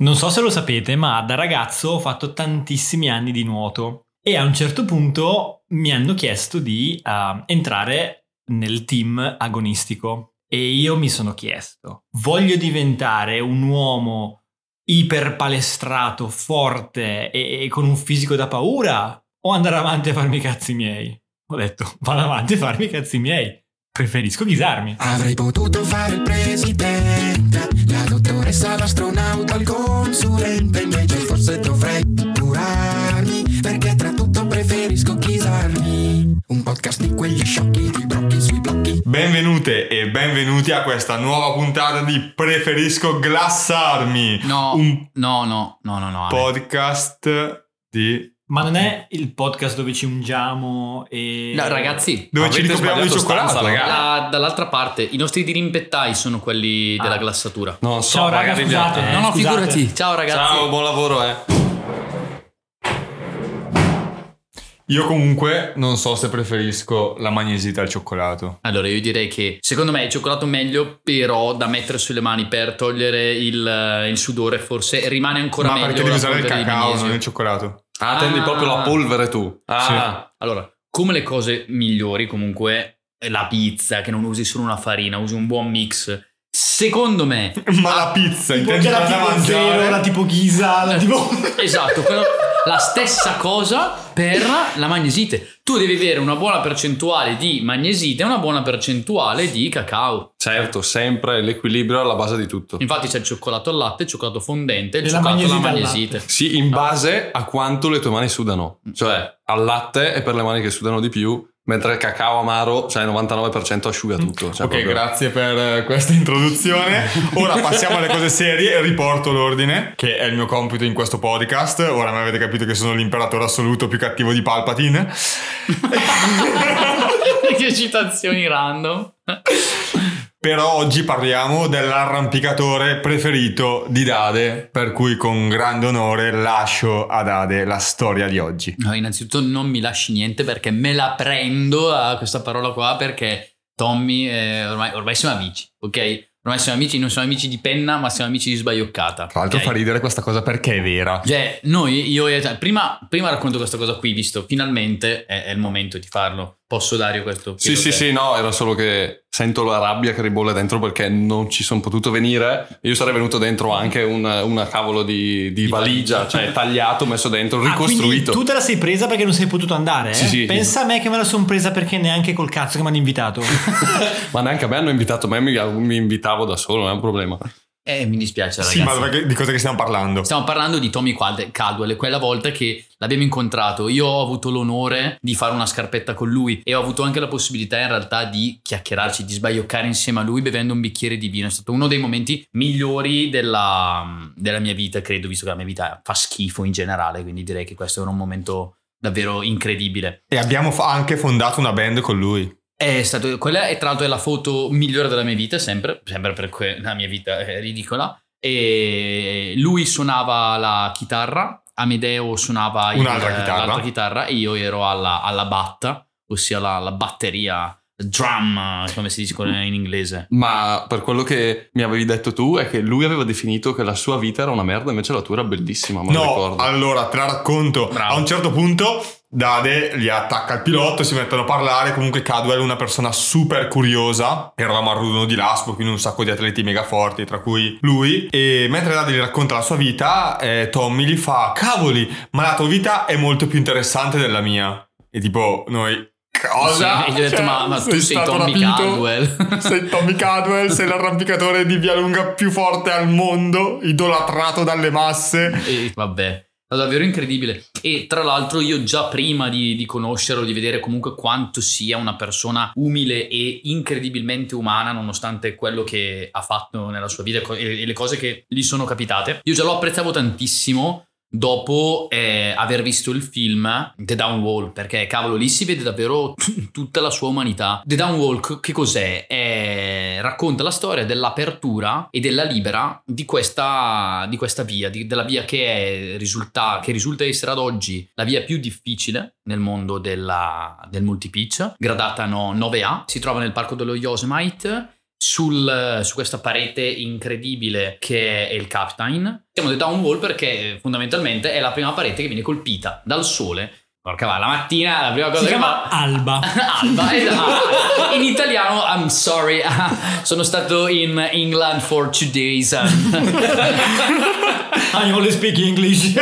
Non so se lo sapete, ma da ragazzo ho fatto tantissimi anni di nuoto e a un certo punto mi hanno chiesto di uh, entrare nel team agonistico e io mi sono chiesto, voglio diventare un uomo iperpalestrato, forte e, e con un fisico da paura o andare avanti a farmi i cazzi miei? Ho detto, vado avanti a farmi i cazzi miei. Preferisco ghisarmi. Avrei potuto fare il presidente, dottoressa, l'astronauta, il consulente, invece forse dovrei curarmi, perché tra tutto preferisco ghisarmi. Un podcast di quegli sciocchi, di brocchi sui blocchi. Benvenute e benvenuti a questa nuova puntata di Preferisco glassarmi. No, Un no, no, no, no, no. Podcast di... Ma non è il podcast dove ci ungiamo e... No, ragazzi, Dove ci ricopriamo di cioccolato. ragazzi. la- dall'altra parte, i nostri dirimpettai sono quelli della Ah. glassatura. Non so, Ciao raga, scusate. abbiamo- no, no, scusate. figurati. Ciao ragazzi. Ciao, buon lavoro, eh. Io comunque non so se preferisco la magnesita al cioccolato. Allora, io direi che secondo me è il cioccolato meglio, però da mettere sulle mani per togliere il, il sudore forse rimane ancora Ma meglio. perché devi usare il cacao, non il cioccolato. Ah, tendi proprio la polvere tu. Ah, Allora, come le cose migliori comunque, la pizza, che non usi solo una farina, usi un buon mix. Secondo me, Ma la pizza, intendi che la tipo zero, la tipo ghisa, la tipo... Esatto, quello- la stessa cosa per la magnesite. Tu devi avere una buona percentuale di magnesite e una buona percentuale di cacao. certo, sempre l'equilibrio alla base di tutto. Infatti c'è il cioccolato al latte, il cioccolato fondente e il E la cioccolato alla magnesite. Sì, in base a quanto le tue mani sudano. Cioè, al latte è per le mani che sudano di più, mentre il cacao amaro, cioè il 99% asciuga tutto. Cioè, Ok, proprio- grazie per eh, questa introduzione. Ora passiamo alle cose serie. Riporto l'ordine, che è il mio compito in questo podcast. Ora mi avete capito che sono l'imperatore assoluto più cattivo di Palpatine. che citazioni random. Però oggi parliamo dell'arrampicatore preferito di Dade, per cui con grande onore lascio a Dade la storia di oggi. No, innanzitutto non mi lasci niente perché me la prendo a questa parola qua perché Tommy, eh, ormai, ormai siamo amici, ok? Ormai siamo amici, non siamo amici di penna, ma siamo amici di sbaglioccata. Tra l'altro ok? fa ridere questa cosa perché è vera. Cioè, noi, io e prima, prima racconto questa cosa qui, visto finalmente è, è il momento di farlo. Posso Dario questo? Sì, sì, te. sì, no, era solo che sento la rabbia che ribolle dentro perché non ci sono potuto venire. Io sarei venuto dentro anche una, una cavolo di, di valigia, cioè tagliato, messo dentro, Ah, ricostruito. tu te la sei presa perché non sei potuto andare? eh? Sì, sì. Pensa a me che me la sono presa perché neanche col cazzo che mi hanno invitato. Ma neanche a me hanno invitato, me mi, mi invitavo da solo, non è un problema. Eh, mi dispiace, ragazzi. Sì, ma di cosa che stiamo parlando? Stiamo parlando di Tommy Cald- Caldwell, quella volta che l'abbiamo incontrato. Io ho avuto l'onore di fare una scarpetta con lui e ho avuto anche la possibilità in realtà di chiacchierarci, di sbaglioccare insieme a lui bevendo un bicchiere di vino. È stato uno dei momenti migliori della, della mia vita, credo, visto che la mia vita fa schifo in generale, quindi direi che questo era un momento davvero incredibile. E abbiamo anche fondato una band con lui. È stato, quella è tra l'altro è la foto migliore della mia vita, sempre, sempre perché la mia vita è ridicola. E lui suonava la chitarra, Amedeo suonava il- Un'altra chitarra. l'altra chitarra e io ero alla, alla batta, ossia la, la batteria, drum, come si dice in inglese. Ma per quello che mi avevi detto tu è che lui aveva definito che la sua vita era una merda, invece la tua era bellissima, No, ricordo. allora te la racconto. Bravo. A un certo punto Dade gli attacca il pilota, si mettono a parlare. Comunque Cadwell è una persona super curiosa. Eravamo al Rudono di Laspo, quindi un sacco di atleti mega forti, tra cui lui. E mentre Dade gli racconta la sua vita, eh, Tommy gli fa: Cavoli, ma la tua vita è molto più interessante della mia. E tipo, noi. Cosa? Sì, e gli ho detto, Cioè, ma- ma tu sei Tommy rapito? Caldwell. Sei Tommy Cadwell, sei l'arrampicatore di via lunga più forte al mondo, idolatrato dalle masse. E vabbè, davvero incredibile. E tra l'altro io già prima di, di conoscerlo, di vedere comunque quanto sia una persona umile e incredibilmente umana, nonostante quello che ha fatto nella sua vita e le cose che gli sono capitate, io già lo apprezzavo tantissimo dopo eh, aver visto il film The Downwall, perché cavolo lì si vede davvero t- tutta la sua umanità. The Downwall che cos'è? È- racconta la storia dell'apertura e della libera di questa, di questa via, di- della via che, è, risulta, che risulta essere ad oggi la via più difficile nel mondo della- del multipitch, gradata no- 9A, si trova nel parco dello Yosemite sul- su questa parete incredibile che è il Captain. Siamo The Down Wall perché fondamentalmente è la prima parete che viene colpita dal sole. Porca va, la mattina la prima cosa Si che chiama fa... Alba. Alba, esatto. In italiano, I'm sorry, sono stato in England for two days. I only speak English.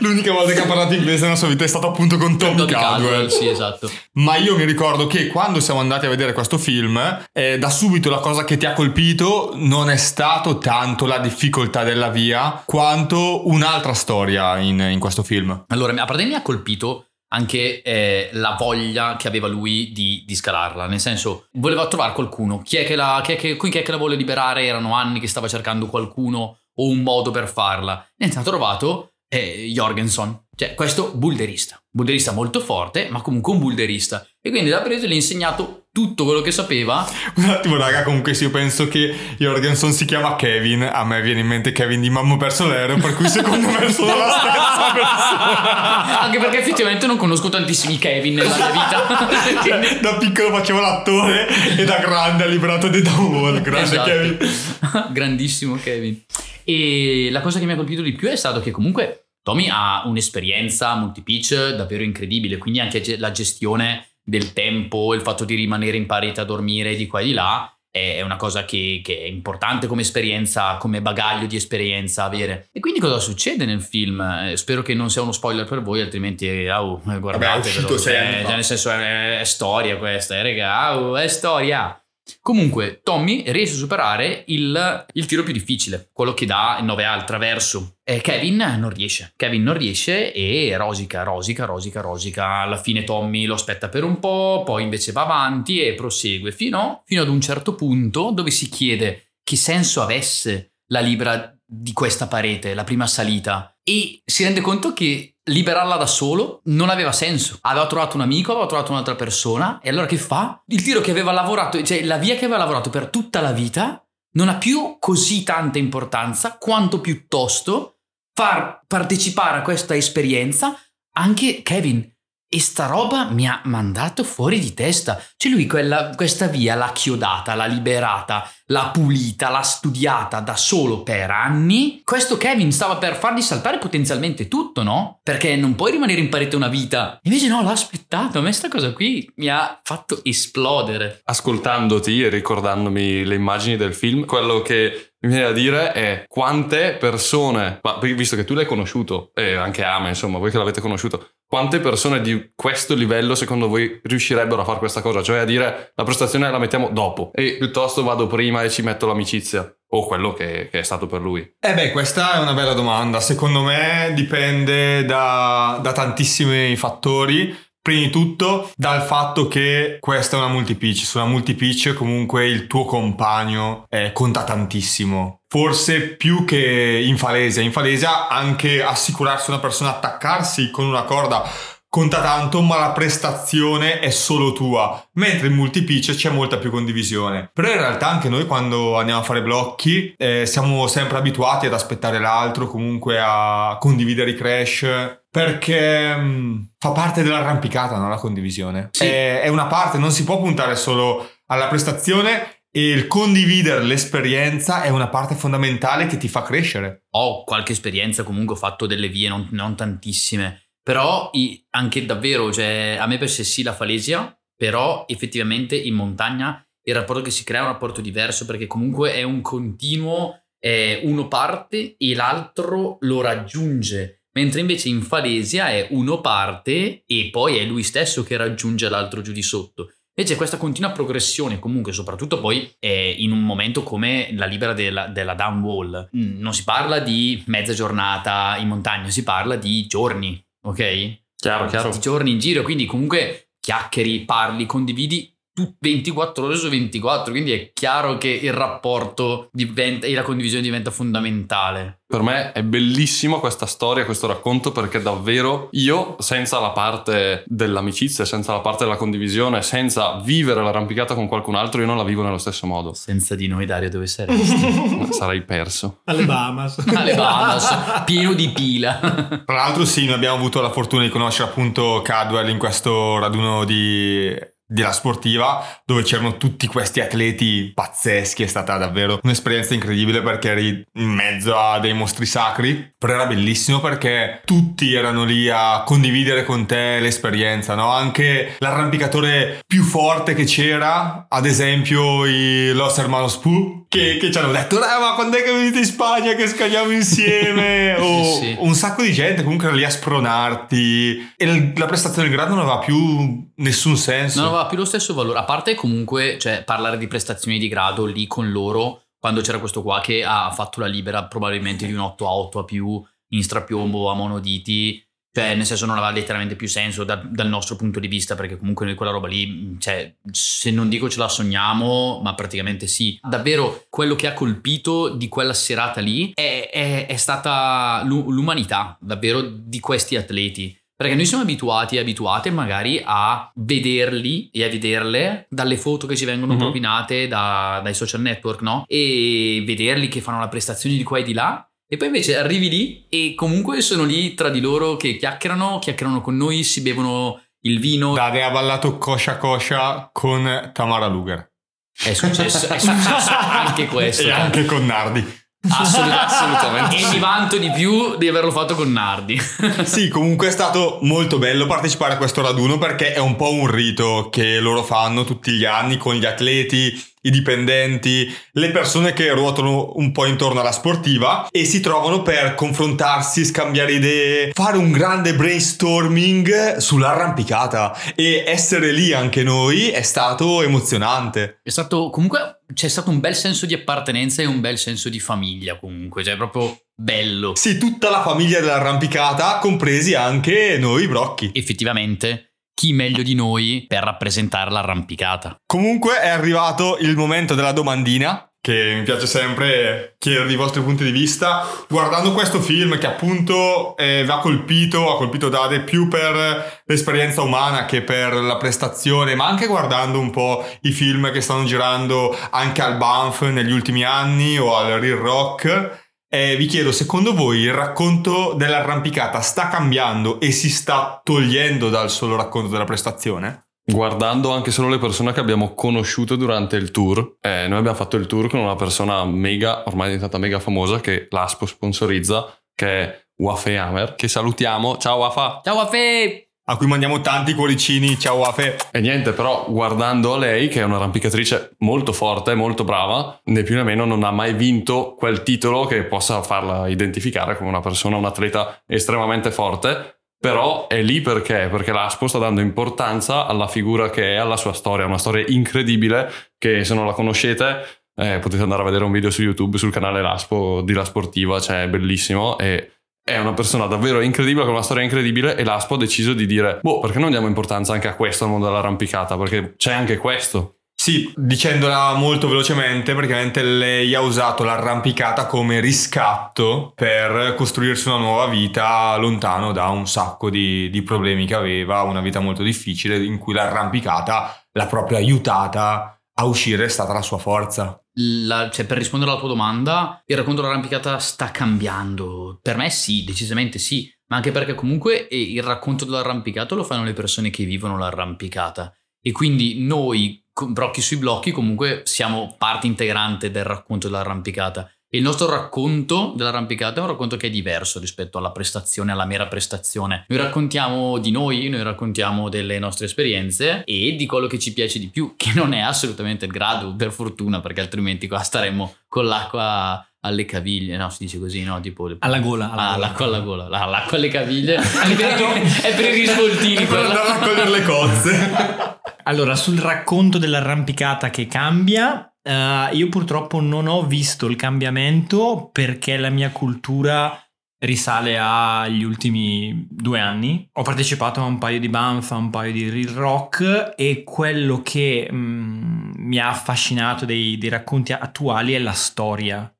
L'unica volta che ha parlato inglese nella sua vita è stato appunto con Tommy Tommy. Caldwell, Sì, esatto. Ma io mi ricordo che quando siamo andati a vedere questo film, eh, da subito la cosa che ti ha colpito non è stato tanto la difficoltà della via, quanto un'altra storia in, in questo film. Allora, a parte mi ha colpito anche eh, la voglia che aveva lui di, di scalarla, nel senso voleva trovare qualcuno, chi è che la, chi è che, chi è che la vuole liberare, erano anni che stava cercando qualcuno o un modo per farla, e ha trovato eh, Jorgensen, cioè questo boulderista, boulderista molto forte ma comunque un boulderista, e quindi l'ha preso e gli ha insegnato tutto quello che sapeva Un attimo, raga, comunque sì, io penso che Jorgensen si chiama Kevin. A me viene in mente Kevin di Mammo perso l'aereo, per cui secondo me sono la stessa persona. Anche perché effettivamente non conosco tantissimi Kevin nella mia vita. da piccolo facevo l'attore e da grande ha liberato The Down Wall. Grande Esatto. Kevin. Grandissimo Kevin. E la cosa che mi ha colpito di più è stato che comunque Tommy ha un'esperienza multipitch davvero incredibile, quindi anche la gestione del tempo, il fatto di rimanere in parete a dormire di qua e di là è una cosa che, che è importante come esperienza, come bagaglio di esperienza avere. E quindi cosa succede nel film? Eh, spero che non sia uno spoiler per voi, altrimenti eh, au, guardate. uscito sei anni fa. nel senso è, è storia questa, eh, raga, au, è storia. Comunque, Tommy riesce a superare il, il tiro più difficile, quello che dà il 9 A al traverso. E Kevin non riesce. Kevin non riesce e rosica, rosica, rosica, rosica. Alla fine Tommy lo aspetta per un po', poi invece va avanti e prosegue fino, fino ad un certo punto dove si chiede che senso avesse la libra di questa parete, la prima salita. E si rende conto che liberarla da solo non aveva senso. Aveva trovato un amico, aveva trovato un'altra persona, e allora che fa? Il tiro che aveva lavorato, cioè la via che aveva lavorato per tutta la vita, non ha più così tanta importanza quanto piuttosto far partecipare a questa esperienza anche Kevin. E sta roba mi ha mandato fuori di testa. Cioè lui quella, questa via l'ha chiodata, l'ha liberata, l'ha pulita, l'ha studiata da solo per anni. Questo Kevin stava per fargli saltare potenzialmente tutto, no? Perché non puoi rimanere in parete una vita. Invece no, l'ha aspettato. A me sta cosa qui mi ha fatto esplodere. Ascoltandoti e ricordandomi le immagini del film, quello che mi viene da dire è quante persone, ma visto che tu l'hai conosciuto e anche Ame, insomma, voi che l'avete conosciuto, quante persone di questo livello secondo voi riuscirebbero a fare questa cosa? Cioè a dire la prestazione la mettiamo dopo e piuttosto vado prima e ci metto l'amicizia o quello che, che è stato per lui. Eh beh, questa è una bella domanda. Secondo me dipende da, da tantissimi fattori. Prima di tutto dal fatto che questa è una multipitch. Su una multipitch comunque il tuo compagno eh, conta tantissimo. Forse più che in falesia. In falesia anche assicurarsi una persona, attaccarsi con una corda conta tanto, ma la prestazione è solo tua. Mentre in multipitch c'è molta più condivisione. Però in realtà anche noi quando andiamo a fare blocchi eh, siamo sempre abituati ad aspettare l'altro, comunque a condividere i crash. Perché mh, fa parte dell'arrampicata, no? La condivisione. Sì. È, è una parte, non si può puntare solo alla prestazione e il condividere l'esperienza è una parte fondamentale che ti fa crescere. Ho qualche esperienza, comunque ho fatto delle vie, non, non tantissime. Però anche davvero, cioè, a me piace sì la falesia, però effettivamente in montagna il rapporto che si crea è un rapporto diverso perché comunque è un continuo, eh, uno parte e l'altro lo raggiunge. Mentre invece in falesia è uno parte e poi è lui stesso che raggiunge l'altro giù di sotto. Invece questa continua progressione, comunque, soprattutto poi eh, in un momento come la libera della, della downwall, mm, non si parla di mezza giornata in montagna, si parla di giorni, ok? Chiaro, chiaro. Di giorni in giro, quindi comunque chiacchieri, parli, condividi 24 ore su 24, quindi è chiaro che il rapporto diventa, e la condivisione diventa fondamentale. Per me è bellissima questa storia, questo racconto, perché davvero io, senza la parte dell'amicizia, senza la parte della condivisione, senza vivere l'arrampicata con qualcun altro, io non la vivo nello stesso modo. Senza di noi, Dario, dove saresti? Sarei perso. Alle Bahamas. Alle Bahamas, pieno di pila. Tra l'altro sì, noi abbiamo avuto la fortuna di conoscere appunto Cadwell in questo raduno di della sportiva dove c'erano tutti questi atleti pazzeschi è stata davvero un'esperienza incredibile perché eri in mezzo a dei mostri sacri però era bellissimo perché tutti erano lì a condividere con te l'esperienza no? anche l'arrampicatore più forte che c'era ad esempio i Los Hermanos Pooh che, che ci hanno detto "Eh, ma quando è che venite in Spagna che scaliamo insieme o Sì, sì. un sacco di gente comunque era lì a spronarti e la prestazione del grado non aveva più nessun senso Non aveva più lo stesso valore. A parte comunque, cioè, parlare di prestazioni di grado lì con loro, quando c'era questo qua che ha fatto la libera probabilmente di un 8 a 8 a più in strapiombo a monoditi. Cioè, nel senso non aveva letteralmente più senso da- dal nostro punto di vista, perché comunque noi quella roba lì, cioè, se non dico ce la sogniamo, ma praticamente sì. Davvero, quello che ha colpito di quella serata lì è, è- è stata l'u- l'umanità, davvero, di questi atleti. Perché noi siamo abituati e abituate magari a vederli e a vederle dalle foto che ci vengono Mhm. propinate da- dai social network, no? E vederli che fanno la prestazione di qua e di là. E poi invece arrivi lì e comunque sono lì tra di loro che chiacchierano, chiacchierano con noi, si bevono il vino. Dade ha ballato coscia coscia con Tamara Luger È successo, è successo anche questo. e anche con Nardi Assolut- Assolutamente E mi vanto di più di averlo fatto con Nardi. Sì, comunque è stato molto bello partecipare a questo raduno perché è un po' un rito che loro fanno tutti gli anni con gli atleti, i dipendenti, le persone che ruotano un po' intorno alla sportiva e si trovano per confrontarsi, scambiare idee, fare un grande brainstorming sull'arrampicata e essere lì anche noi è stato emozionante. È stato comunque c'è stato un bel senso di appartenenza e un bel senso di famiglia comunque, cioè proprio bello. Sì, tutta la famiglia dell'arrampicata, compresi anche noi brocchi. Effettivamente, chi meglio di noi per rappresentare l'arrampicata? Comunque è arrivato il momento della domandina, che mi piace sempre chiedervi i vostri punti di vista. Guardando questo film che appunto eh, vi ha colpito, ha colpito Dade più per l'esperienza umana che per la prestazione, ma anche guardando un po' i film che stanno girando anche al Banff negli ultimi anni o al Real Rock. Eh, vi chiedo, secondo voi il racconto dell'arrampicata sta cambiando e si sta togliendo dal solo racconto della prestazione? Guardando anche solo le persone che abbiamo conosciuto durante il tour, eh, noi abbiamo fatto il tour con una persona mega, ormai diventata mega famosa, che l'ASPO sponsorizza, che è Wafe Hammer, che salutiamo. Ciao Wafa! Ciao Afe! A cui mandiamo tanti cuoricini. Ciao Afe. E niente, però guardando a lei, che è un'arrampicatrice molto forte, molto brava, né più né meno non ha mai vinto quel titolo che possa farla identificare come una persona, un atleta estremamente forte. Però è lì perché? Perché l'Aspo sta dando importanza alla figura che è, alla sua storia, una storia incredibile che se non la conoscete eh, potete andare a vedere un video su YouTube sul canale L'Aspo di La Sportiva, cioè è bellissimo e è una persona davvero incredibile, con una storia incredibile e l'Aspo ha deciso di dire, boh, perché non diamo importanza anche a questo al mondo dell'arrampicata? Perché c'è anche questo. Sì, dicendola molto velocemente, praticamente lei ha usato l'arrampicata come riscatto per costruirsi una nuova vita lontano da un sacco di, di problemi che aveva, una vita molto difficile in cui l'arrampicata l'ha proprio aiutata a uscire, è stata la sua forza. La- cioè, per rispondere alla tua domanda, il racconto dell'arrampicata sta cambiando. Per me sì, decisamente sì, ma anche perché comunque eh, il racconto dell'arrampicato lo fanno le persone che vivono l'arrampicata. E quindi noi, con Brocchi sui blocchi, comunque siamo parte integrante del racconto dell'arrampicata. Il nostro racconto dell'arrampicata è un racconto che è diverso rispetto alla prestazione, alla mera prestazione. Noi raccontiamo di noi, noi raccontiamo delle nostre esperienze e di quello che ci piace di più, che non è assolutamente il grado, per fortuna, perché altrimenti qua staremmo con l'acqua alle caviglie, no? Si dice così, no? Tipo Alla gola. alla Ah, gola. l'acqua alla gola, La- l'acqua alle caviglie. è per, i risvoltini. Per andare a raccogliere le cozze. Allora, sul racconto dell'arrampicata che cambia, eh, io purtroppo non ho visto il cambiamento perché la mia cultura risale agli ultimi due anni. Ho partecipato a un paio di Banff, a un paio di Real Rock e quello che mm, mi ha affascinato dei, dei racconti attuali è la storia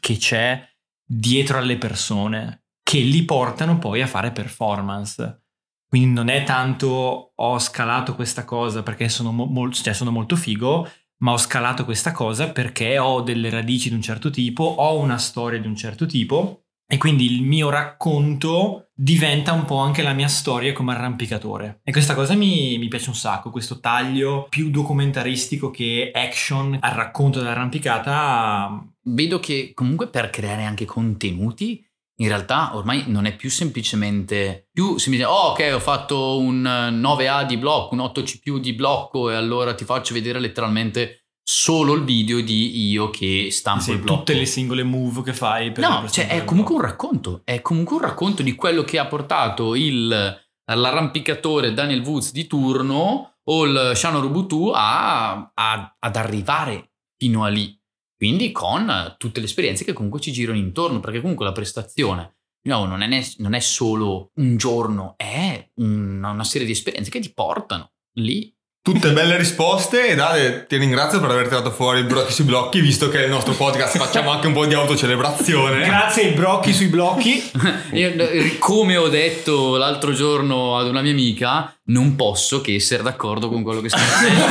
che c'è dietro alle persone che li portano poi a fare performance. Quindi non è tanto ho scalato questa cosa perché sono, mo- mol- cioè sono molto figo, ma ho scalato questa cosa perché ho delle radici di un certo tipo, ho una storia di un certo tipo e quindi il mio racconto diventa un po' anche la mia storia come arrampicatore. E questa cosa mi, mi piace un sacco, questo taglio più documentaristico che action al racconto dell'arrampicata. Vedo che comunque per creare anche contenuti in realtà ormai non è più semplicemente più semplicemente oh ok ho fatto un 9A di blocco un 8 CPU di blocco e allora ti faccio vedere letteralmente solo il video di io che stampo Sì, il blocco. tutte le singole move che fai per no cioè è comunque un racconto è comunque un racconto di quello che ha portato il l'arrampicatore Daniel Woods di turno o il Shano Rubutu a, a- ad arrivare fino a lì quindi con tutte le esperienze che comunque ci girano intorno, perché comunque la prestazione nuovo, non, è, ne- non è solo un giorno, è una, una serie di esperienze che ti portano lì. Tutte belle risposte e Dade ti ringrazio per aver tirato fuori il brocchi sui blocchi, visto che nel nostro podcast facciamo anche un po' di autocelebrazione. Grazie ai brocchi sui blocchi. Io, come ho detto l'altro giorno ad una mia amica, non posso che essere d'accordo con quello che sto dicendo.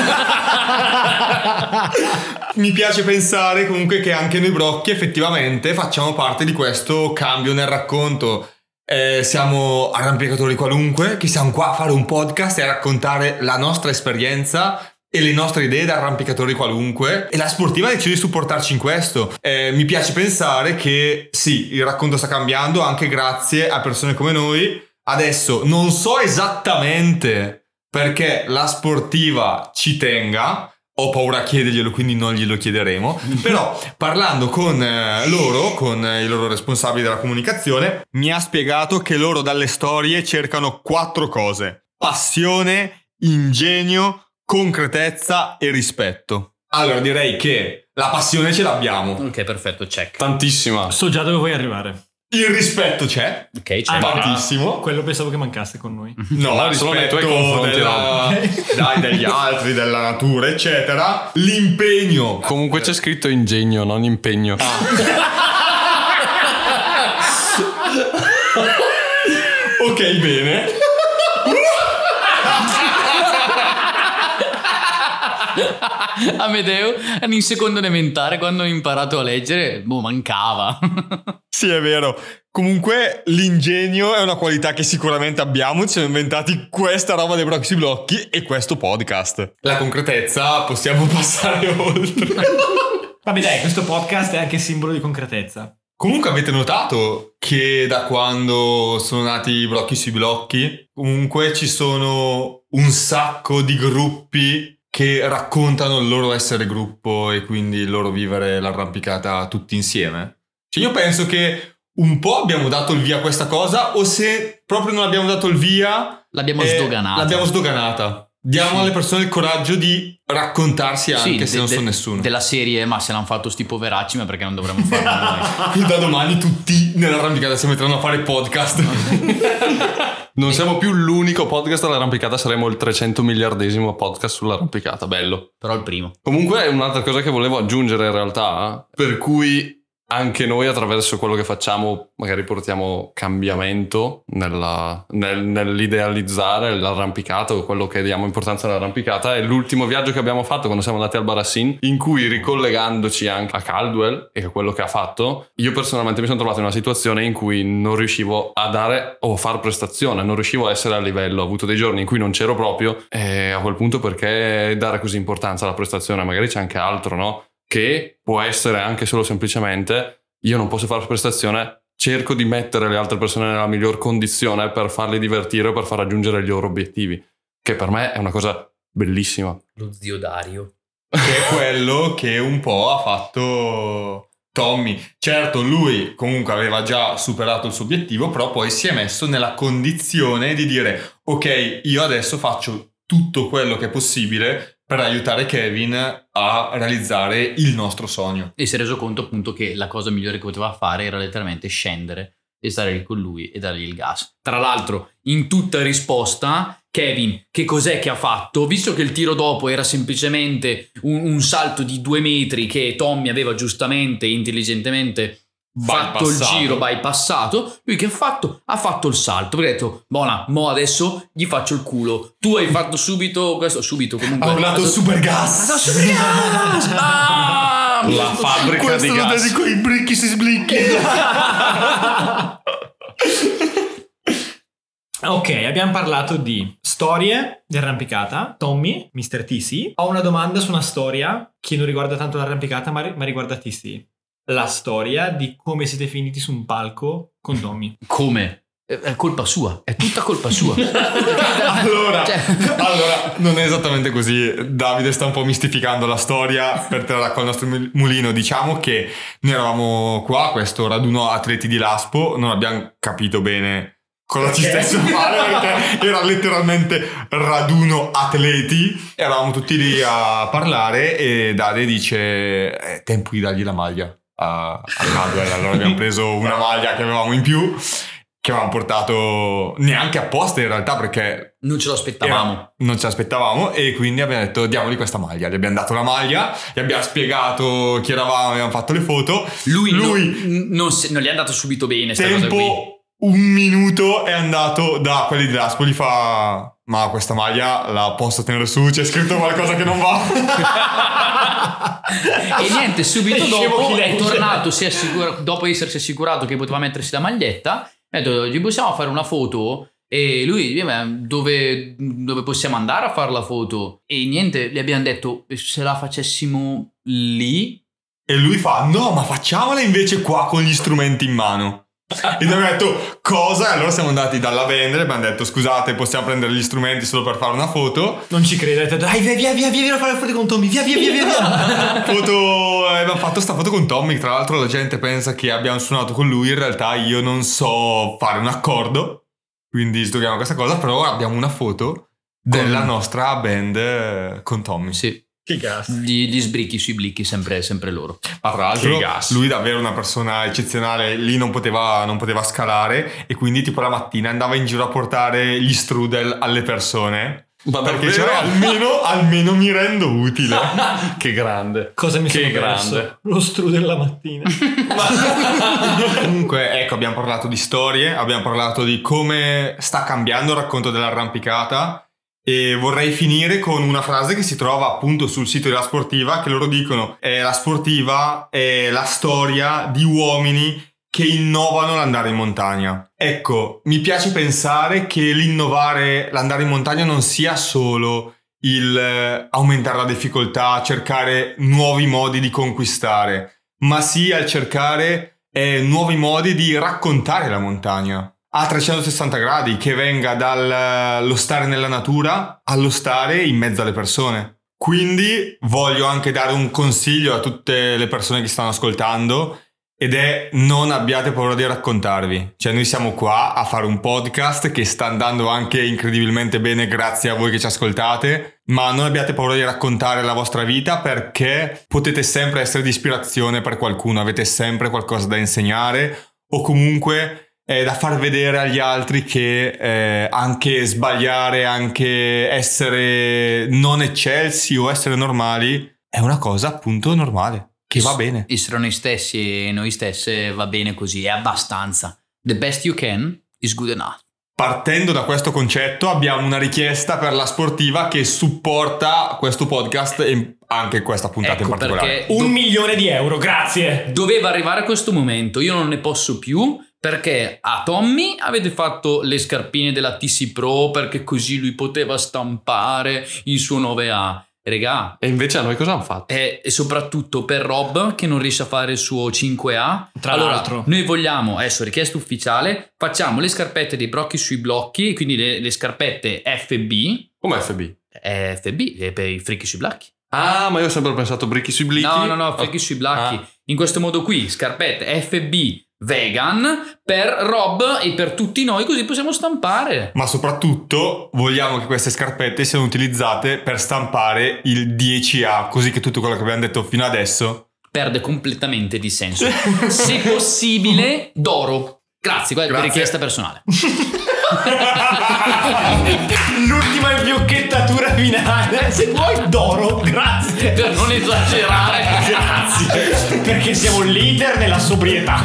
Mi piace pensare comunque che anche noi brocchi effettivamente facciamo parte di questo cambio nel racconto. Eh, siamo arrampicatori qualunque, che siamo qua a fare un podcast e a raccontare la nostra esperienza e le nostre idee da arrampicatori qualunque e la sportiva decide di supportarci in questo. Eh, mi piace pensare che sì, il racconto sta cambiando anche grazie a persone come noi. Adesso non so esattamente perché la sportiva ci tenga, ho paura a chiederglielo, quindi non glielo chiederemo. Però parlando con eh, loro, con eh, i loro responsabili della comunicazione, mi ha spiegato che loro dalle storie cercano quattro cose: passione, ingegno, concretezza e rispetto. Allora direi che la passione ce l'abbiamo, ok, perfetto, check. Tantissima. So già dove vuoi arrivare. Il rispetto c'è, Ok, check. Ah, no. tantissimo. Quello pensavo che mancasse con noi. No, Ma solo nei rispetto tuoi confronti, della- dai, degli altri, della natura, eccetera. L'impegno. Comunque c'è scritto ingegno, non impegno. Ok, bene. Amedeo, in seconda elementare, quando ho imparato a leggere, boh, mancava. Sì, è vero. Comunque l'ingegno è una qualità che sicuramente abbiamo, ci siamo inventati questa roba dei Broxy Blocchi e questo podcast. La concretezza possiamo passare oltre. Vabbè dai, questo podcast è anche simbolo di concretezza. Comunque avete notato che da quando sono nati i Blocchi sui Blocchi, comunque ci sono un sacco di gruppi che raccontano il loro essere gruppo e quindi il loro vivere l'arrampicata tutti insieme. Cioè io penso che un po' abbiamo dato il via a questa cosa o se proprio non abbiamo dato il via... L'abbiamo eh, sdoganata. L'abbiamo sdoganata. Diamo Sì. alle persone il coraggio di raccontarsi Sì, anche se de- non de- so nessuno. Della serie, ma se l'hanno fatto sti poveracci, ma perché non dovremmo farlo noi? Da domani tutti nell'arrampicata si metteranno a fare podcast. Non siamo più l'unico podcast all'arrampicata, saremo il 300 miliardesimo podcast sull'arrampicata. Bello. Però il primo. Comunque è un'altra cosa che volevo aggiungere in realtà, per cui anche noi attraverso quello che facciamo magari portiamo cambiamento nella- nel- nell'idealizzare l'arrampicata o quello che diamo importanza all'arrampicata. È l'ultimo viaggio che abbiamo fatto quando siamo andati al Barassin, in cui ricollegandoci anche a Caldwell e a quello che ha fatto, io personalmente mi sono trovato in una situazione in cui non riuscivo a dare o a far prestazione, non riuscivo a essere a livello. Ho avuto dei giorni in cui non c'ero proprio e a quel punto perché dare così importanza alla prestazione? Magari c'è anche altro, no? Che può essere anche solo semplicemente io non posso fare prestazione, cerco di mettere le altre persone nella miglior condizione per farli divertire o per far raggiungere i loro obiettivi, che per me è una cosa bellissima. Lo zio Dario. che è quello che un po' ha fatto Tommy. Certo, lui comunque aveva già superato il suo obiettivo, però poi si è messo nella condizione di dire ok, io adesso faccio tutto quello che è possibile per aiutare Kevin a realizzare il nostro sogno. E si è reso conto appunto che la cosa migliore che poteva fare era letteralmente scendere e stare lì con lui e dargli il gas. Tra l'altro, in tutta risposta, Kevin, che cos'è che ha fatto? Visto che il tiro dopo era semplicemente un, un salto di due metri che Tommy aveva giustamente, intelligentemente fatto il giro, bypassato, lui che ha fatto? Ha fatto il salto, perché ha detto, buona, mo adesso gli faccio il culo. Tu hai fatto subito questo, subito comunque. Ha urlato super Ha gas! dato super gas! Instagram. La fabbrica Questo di gas. dedico ai bricchi si sblicchi. Ok, abbiamo parlato di storie di arrampicata. Tommy, Mr. TC. Ho una domanda su una storia che non riguarda tanto l'arrampicata, ma, ri- ma riguarda TC. La storia di come siete finiti su un palco con Tommy. Come? È è colpa sua, è tutta colpa sua. allora, Cioè- allora, non è esattamente così. Davide sta un po' mistificando la storia per tirarla con il nostro mul- mulino. Diciamo che noi eravamo qua questo raduno atleti di Laspo, non abbiamo capito bene cosa ci Perché? stesse a fare perché era letteralmente raduno atleti. Eravamo tutti lì a parlare e Dade dice: È tempo di dargli la maglia a, a Cadwell. Allora abbiamo preso una maglia che avevamo in più. Che avevamo portato neanche apposta in realtà perché Non ce lo aspettavamo. era- non ce l'aspettavamo e quindi abbiamo detto diamogli questa maglia. Gli abbiamo dato la maglia, gli abbiamo spiegato chi eravamo, abbiamo fatto le foto. Lui, Lui- non, non si- non gli è andato subito bene. Tempo un minuto è andato da quelli di Laspo, gli fa ma questa maglia la posso tenere su, c'è scritto qualcosa che non va. E niente, subito dopo è tornato, si è assicura- dopo essersi assicurato che poteva mettersi la maglietta, ha detto gli possiamo fare una foto? E lui, "Eh, dove, dove possiamo andare a fare la foto? E niente, gli abbiamo detto se la facessimo lì. E lui fa no ma facciamola invece qua con gli strumenti in mano. E abbiamo detto cosa? E allora siamo andati dalla vendere, abbiamo detto scusate possiamo prendere gli strumenti solo per fare una foto. Non ci detto dai via via via via, via a fare le foto con Tommy, via via via via via. foto eh, abbiamo fatto sta foto con Tommy tra l'altro la gente pensa che abbiamo suonato con lui in realtà io non so fare un accordo quindi sdoghiamo questa cosa però abbiamo una foto della nostra band eh, con Tommy Sì, che cazzo. gli, gli sbricchi sui blicchi, sempre, sempre loro. ma tra l'altro gas. lui è davvero una persona eccezionale lì non poteva, non poteva scalare e quindi tipo la mattina andava in giro a portare gli strudel alle persone Ma perché cioè, almeno, almeno mi rendo utile Che grande. Cosa mi Che sono grande. perso? Lo strudel la mattina. Comunque, ecco, abbiamo parlato di storie, abbiamo parlato di come sta cambiando il racconto dell'arrampicata e vorrei finire con una frase che si trova appunto sul sito della sportiva che loro dicono è la sportiva è la storia di uomini che innovano l'andare in montagna. Ecco, mi piace pensare che l'innovare l'andare in montagna non sia solo il eh, aumentare la difficoltà, cercare nuovi modi di conquistare, ma sia il cercare eh, nuovi modi di raccontare la montagna a 360 gradi, che venga dallo stare nella natura allo stare in mezzo alle persone. Quindi voglio anche dare un consiglio a tutte le persone che stanno ascoltando ed è non abbiate paura di raccontarvi. Cioè noi siamo qua a fare un podcast che sta andando anche incredibilmente bene grazie a voi che ci ascoltate, ma non abbiate paura di raccontare la vostra vita perché potete sempre essere di ispirazione per qualcuno, avete sempre qualcosa da insegnare o comunque è da far vedere agli altri che eh, anche sbagliare, anche essere non eccelsi o essere normali è una cosa appunto normale, che va bene. Essere noi stessi e noi stesse va bene così, è abbastanza. The best you can is good enough. Partendo da questo concetto abbiamo una richiesta per la sportiva che supporta questo podcast e anche questa puntata Ecco in particolare. Un milione di euro, grazie. doveva arrivare questo momento, io non ne posso più perché a Tommy avete fatto le scarpine della TC Pro perché così lui poteva stampare il suo 9A. Regà, E invece a noi cosa hanno fatto? e, e soprattutto per Rob che non riesce a fare il suo 5A. Tra allora, l'altro. noi vogliamo, adesso richiesta ufficiale, facciamo le scarpette dei brocchi sui blocchi, quindi le, le scarpette FB, Come FB? eh, FB, per i fricchi sui blocchi. Ah, ma io ho sempre pensato bricchi sui blicchi. No, no, no, fricchi sui blocchi. Ah. In questo modo qui, scarpette FB vegan per Rob e per tutti noi, così possiamo stampare. Ma soprattutto vogliamo che queste scarpette siano utilizzate per stampare il 10A, così che tutto quello che abbiamo detto fino adesso Perde completamente di senso. Se possibile, d'oro. Grazie, Grazie. richiesta personale. terminare, se vuoi d'oro, grazie. Per non esagerare, grazie. Perché siamo leader della sobrietà.